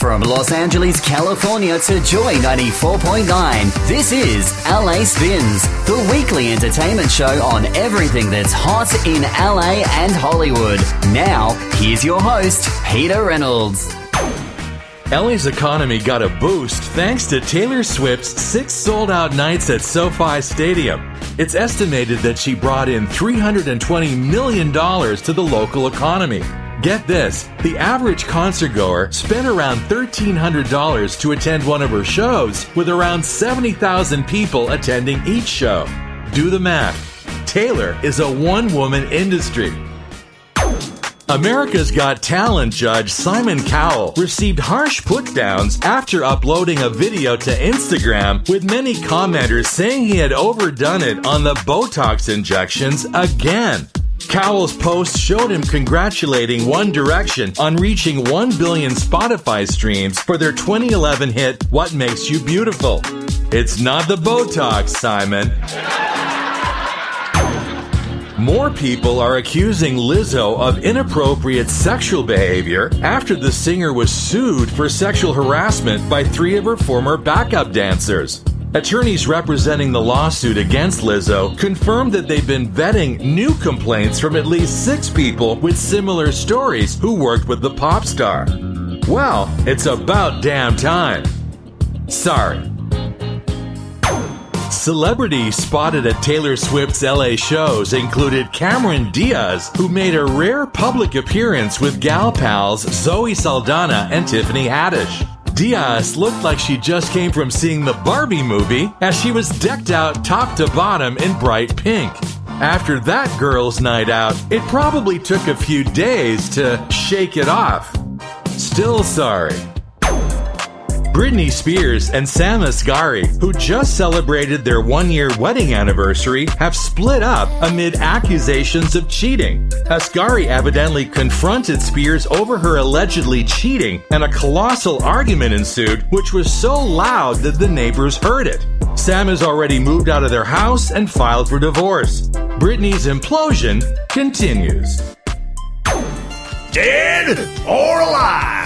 From Los Angeles, California to Joy 94.9, this is LA Spinz, the weekly entertainment show on everything that's hot in LA and Hollywood. Now, here's your host, Peter Reynolds. LA's economy got a boost thanks to Taylor Swift's six sold out nights at SoFi Stadium. It's estimated that she brought in $320 million to the local economy. Get this the average concert goer spent around $1,300 to attend one of her shows, with around 70,000 people attending each show. Do the math. Taylor is a one woman industry. America's Got Talent judge Simon Cowell received harsh putdowns after uploading a video to Instagram, with many commenters saying he had overdone it on the Botox injections again. Cowell's post showed him congratulating One Direction on reaching 1 billion Spotify streams for their 2011 hit What Makes You Beautiful. It's not the Botox, Simon. More people are accusing Lizzo of inappropriate sexual behavior after the singer was sued for sexual harassment by three of her former backup dancers. Attorneys representing the lawsuit against Lizzo confirmed that they've been vetting new complaints from at least six people with similar stories who worked with the pop star. Well, it's about damn time. Sorry. Celebrities spotted at Taylor Swift's LA shows included Cameron Diaz, who made a rare public appearance with gal pals Zoe Saldana and Tiffany Haddish. Diaz looked like she just came from seeing the Barbie movie as she was decked out top to bottom in bright pink. After that girl's night out, it probably took a few days to shake it off. Still sorry. Britney Spears and Sam Asghari, who just celebrated their one year wedding anniversary, have split up amid accusations of cheating. Asghari evidently confronted Spears over her allegedly cheating, and a colossal argument ensued, which was so loud that the neighbors heard it. Sam has already moved out of their house and filed for divorce. Britney's implosion continues. Dead or alive?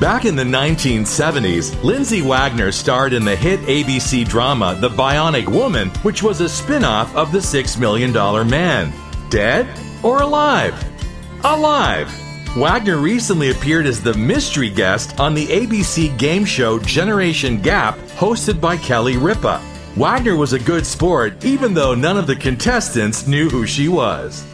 Back in the 1970s, Lindsay Wagner starred in the hit ABC drama The Bionic Woman, which was a spin off of The Six Million Dollar Man. Dead or alive? Alive! Wagner recently appeared as the mystery guest on the ABC game show Generation Gap, hosted by Kelly Ripa. Wagner was a good sport, even though none of the contestants knew who she was.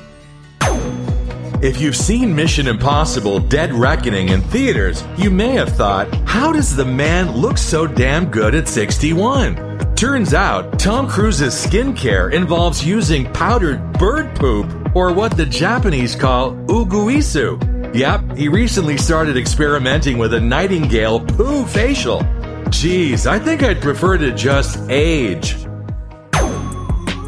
If you've seen Mission Impossible Dead Reckoning in theaters, you may have thought, how does the man look so damn good at 61? Turns out, Tom Cruise's skincare involves using powdered bird poop, or what the Japanese call uguisu. Yep, he recently started experimenting with a nightingale poo facial. Geez, I think I'd prefer to just age.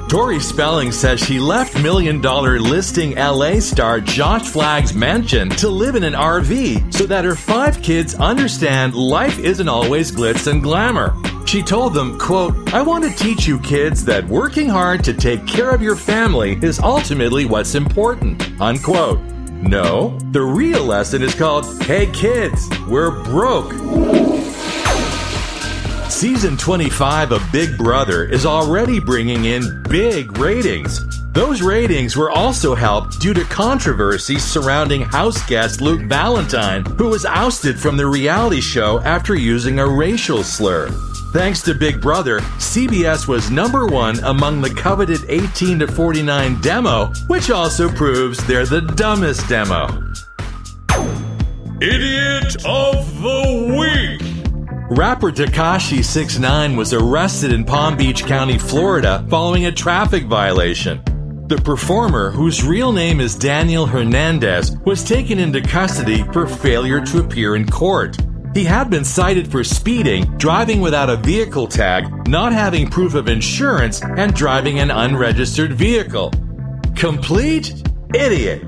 Tori Spelling says she left Million Dollar Listing LA star Josh Flagg's mansion to live in an RV so that her five kids understand life isn't always glitz and glamour. She told them, quote, I want to teach you kids that working hard to take care of your family is ultimately what's important, unquote. No, the real lesson is called, Hey kids, we're broke. Season 25 of Big Brother is already bringing in big ratings. Those ratings were also helped due to controversy surrounding house guest Luke Valentine, who was ousted from the reality show after using a racial slur. Thanks to Big Brother, CBS was number one among the coveted 18 to 49 demo, which also proves they're the dumbest demo. Idiot of. Rapper Tekashi 69 was arrested in Palm Beach County, Florida, following a traffic violation. The performer, whose real name is Daniel Hernandez, was taken into custody for failure to appear in court. He had been cited for speeding, driving without a vehicle tag, not having proof of insurance, and driving an unregistered vehicle. Complete idiot.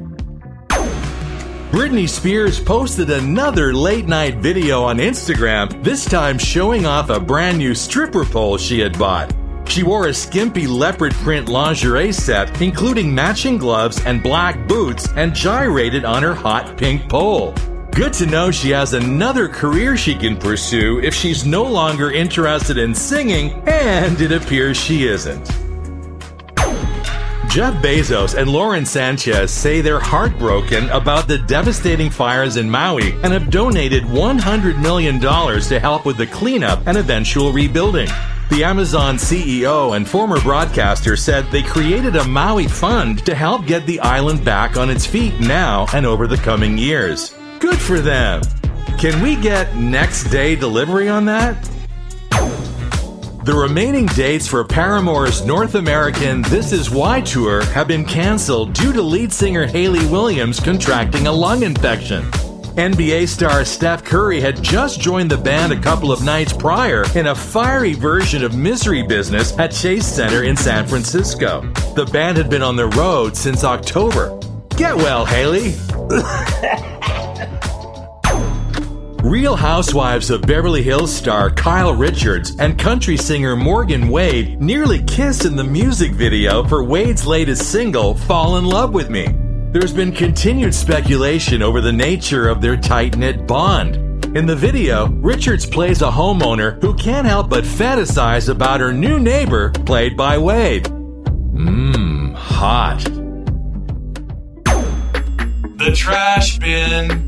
Britney Spears posted another late night video on Instagram, this time showing off a brand new stripper pole she had bought. She wore a skimpy leopard print lingerie set, including matching gloves and black boots, and gyrated on her hot pink pole. Good to know she has another career she can pursue if she's no longer interested in singing, and it appears she isn't. Jeff Bezos and Lauren Sanchez say they're heartbroken about the devastating fires in Maui and have donated $100 million to help with the cleanup and eventual rebuilding. The Amazon CEO and former broadcaster said they created a Maui fund to help get the island back on its feet now and over the coming years. Good for them! Can we get next day delivery on that? The remaining dates for Paramore's North American This Is Why tour have been canceled due to lead singer Hayley Williams contracting a lung infection. NBA star Steph Curry had just joined the band a couple of nights prior in a fiery version of Misery Business at Chase Center in San Francisco. The band had been on the road since October. Get well, Hayley! Real Housewives of Beverly Hills star Kyle Richards and country singer Morgan Wade nearly kiss in the music video for Wade's latest single, Fall in Love with Me. There's been continued speculation over the nature of their tight knit bond. In the video, Richards plays a homeowner who can't help but fantasize about her new neighbor, played by Wade. Mmm, hot. The trash bin.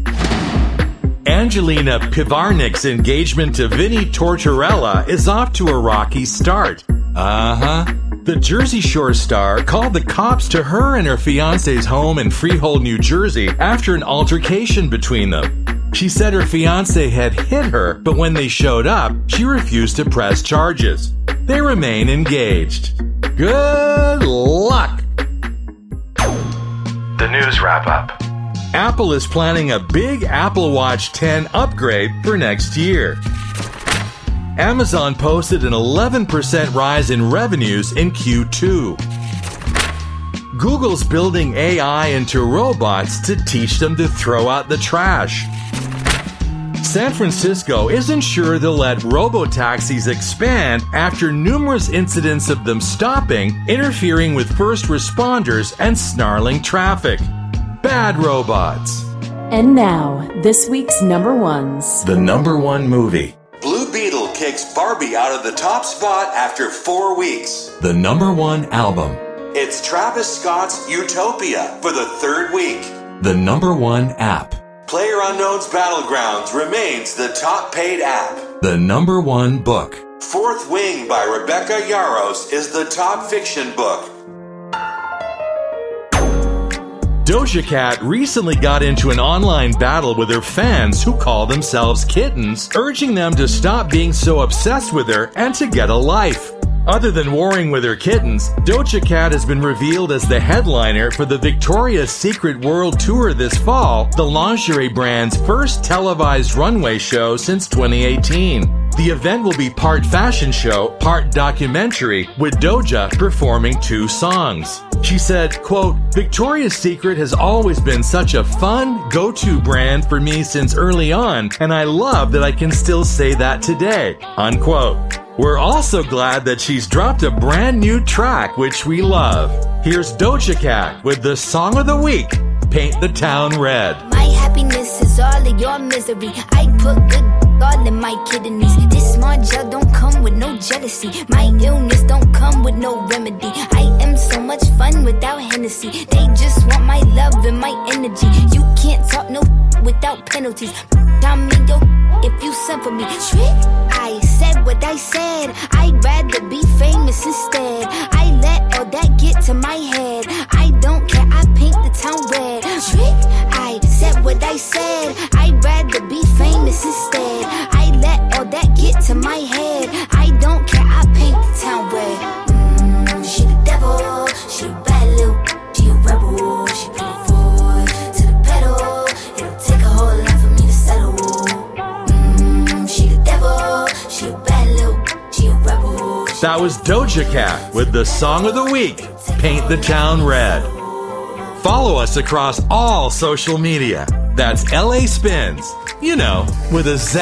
Angelina Pivarnik's engagement to Vinny Tortorella is off to a rocky start. Uh huh. The Jersey Shore star called the cops to her and her fiance's home in Freehold, New Jersey after an altercation between them. She said her fiance had hit her, but when they showed up, she refused to press charges. They remain engaged. Good luck! The news wrap up. Apple is planning a big Apple Watch 10 upgrade for next year. Amazon posted an 11% rise in revenues in Q2. Google's building AI into robots to teach them to throw out the trash. San Francisco isn't sure they'll let robo-taxis expand after numerous incidents of them stopping, interfering with first responders, and snarling traffic. Bad robots. And now, this week's number ones. The number one movie. Blue Beetle kicks Barbie out of the top spot after four weeks. The number one album. It's Travis Scott's Utopia for the third week. The number one app. Player Unknown's Battlegrounds remains the top paid app. The number one book. Fourth Wing by Rebecca Yarros is the top fiction book. Doja Cat recently got into an online battle with her fans who call themselves kittens, urging them to stop being so obsessed with her and to get a life. Other than warring with her kittens, Doja Cat has been revealed as the headliner for the Victoria's Secret World Tour this fall, the lingerie brand's first televised runway show since 2018. The event will be part fashion show, part documentary, with Doja performing two songs. She said, quote, Victoria's Secret has always been such a fun, go-to brand for me since early on, and I love that I can still say that today, unquote. We're also glad that she's dropped a brand new track, which we love. Here's Doja Cat with the song of the week, Paint the Town Red. My happiness is all of your misery. I put good all in my kidneys. Small gel don't come with no jealousy. My illness don't come with no remedy. I am so much fun without Hennessy. They just want my love and my energy. You can't talk no without penalties. Tell me yo if you send for me. Trick, I said what I said. I'd rather be famous instead. I let all that get to my head. I don't care. I paint the town red. Trick, I said what I said. That was Doja Cat with the song of the week, Paint the Town Red. Follow us across all social media. That's LA Spinz, you know, with a Z.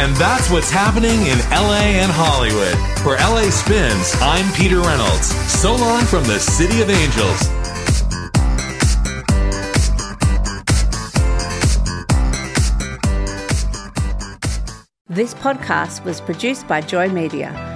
And that's what's happening in LA and Hollywood. For LA Spinz, I'm Peter Reynolds. So long from the City of Angels. This podcast was produced by Joy Media.